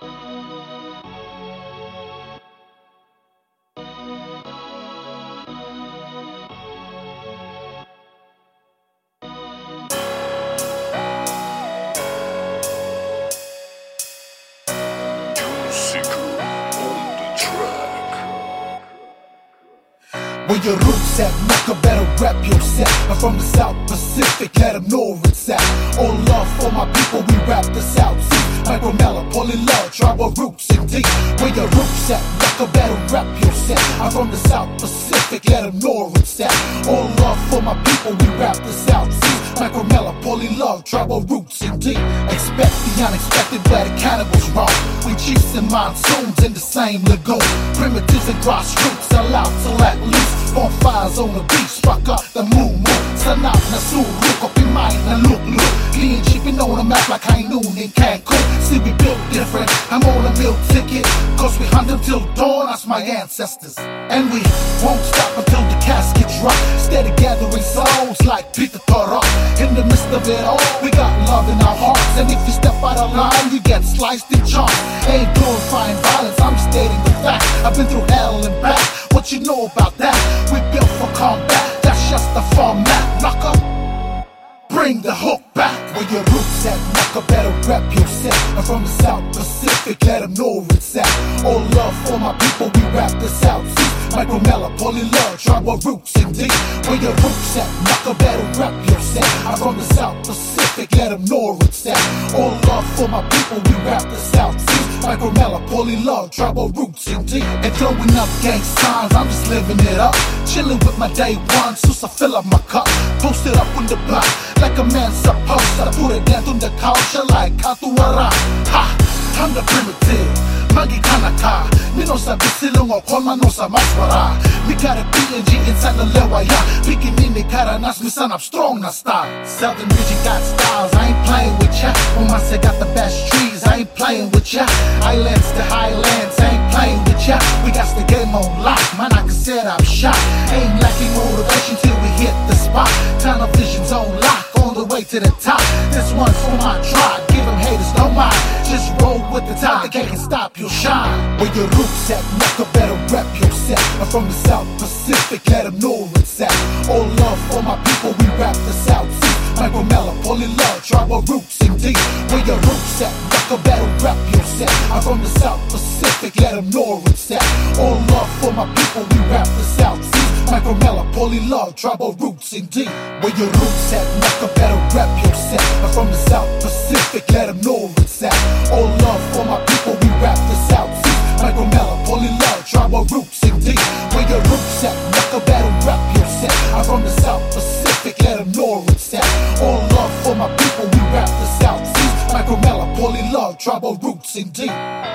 Where your roots at, Mecca better rep yourself. I'm from the South Pacific, let them know where it's at. All love for my people, we rap the South Micro Poly love, tribal roots indeed. Where your roots at, Mecca better rep yourself. I'm from the South Pacific, let them know it's at. All love for my people, we rap the South Sea. Micro Poly love, tribal roots indeed. Expect the unexpected where the cannibals roam. We chiefs and monsoons in the same lagoon. Primitives and grassroots allowed to let loose. Bonfires on the beach, struck up the moon moon Sanap na suruk, opimay na look look Clean shipping on the map like high noon. In Cancun See we built different, I'm on a meal ticket Cause we hunt until dawn, that's my ancestors. And we won't stop until the casket drop. Steady gathering souls like Peter Torok In the midst of it all, we got love in our hearts. And if you step out of line, you get sliced and chopped. Ain't glorifying violence, I'm stating the fact. I've been through hell and back, what you know about that? We yourself. I'm from the South Pacific, let them know where it's at. All love for my people, we rap the South Sea. Micro Mella, poly love, tribal roots indeed. Where your roots at, knock a battle, better rep yourself. I'm from the South Pacific, let them know where it's at. All love for my people, we rap the South Sea. Micro Mella, poly love, tribal roots indeed. And throwing up gang signs, I'm just living it up. Chilling with my day one, so I fill up my cup. Posted up on the block, like a man supposed to. Put it down on the culture like Katuara. Ha! I'm the primitive. Magi Kanaka, Minosa Bisilungo, Kolmanosa Maswara. Me got a PNG inside the Lewaya. Picking in the Karanas, me son up strong na style. Southern region got styles, I ain't playing with ya. Omase got the best trees, I ain't playing with ya. Islands to highlands, I ain't playing with ya. We got the game on lock, man, I can set up shot. Ain't lacking motivation till we hit the spot. Tunnel vision's on lock, on the way to the top. This one's for my tribe, give them haters no mind. Just roll with the tide, they can't stop your shine. Where your roots at, Mecca better rep yourself. I'm from the South Pacific, let them know where it's at. All love for my people, we rap the South Sea. Micro Mella, poly love, tribal roots indeed. Where your roots at, Mecca better rep yourself. I'm from the South Pacific, let them know where it's at. All love for my people, we rap the South Sea. Micro Mella, poly love, tribal roots indeed. Where your roots at, Mecca better rep yourself. I'm from the South Pacific, let them know trouble roots indeed.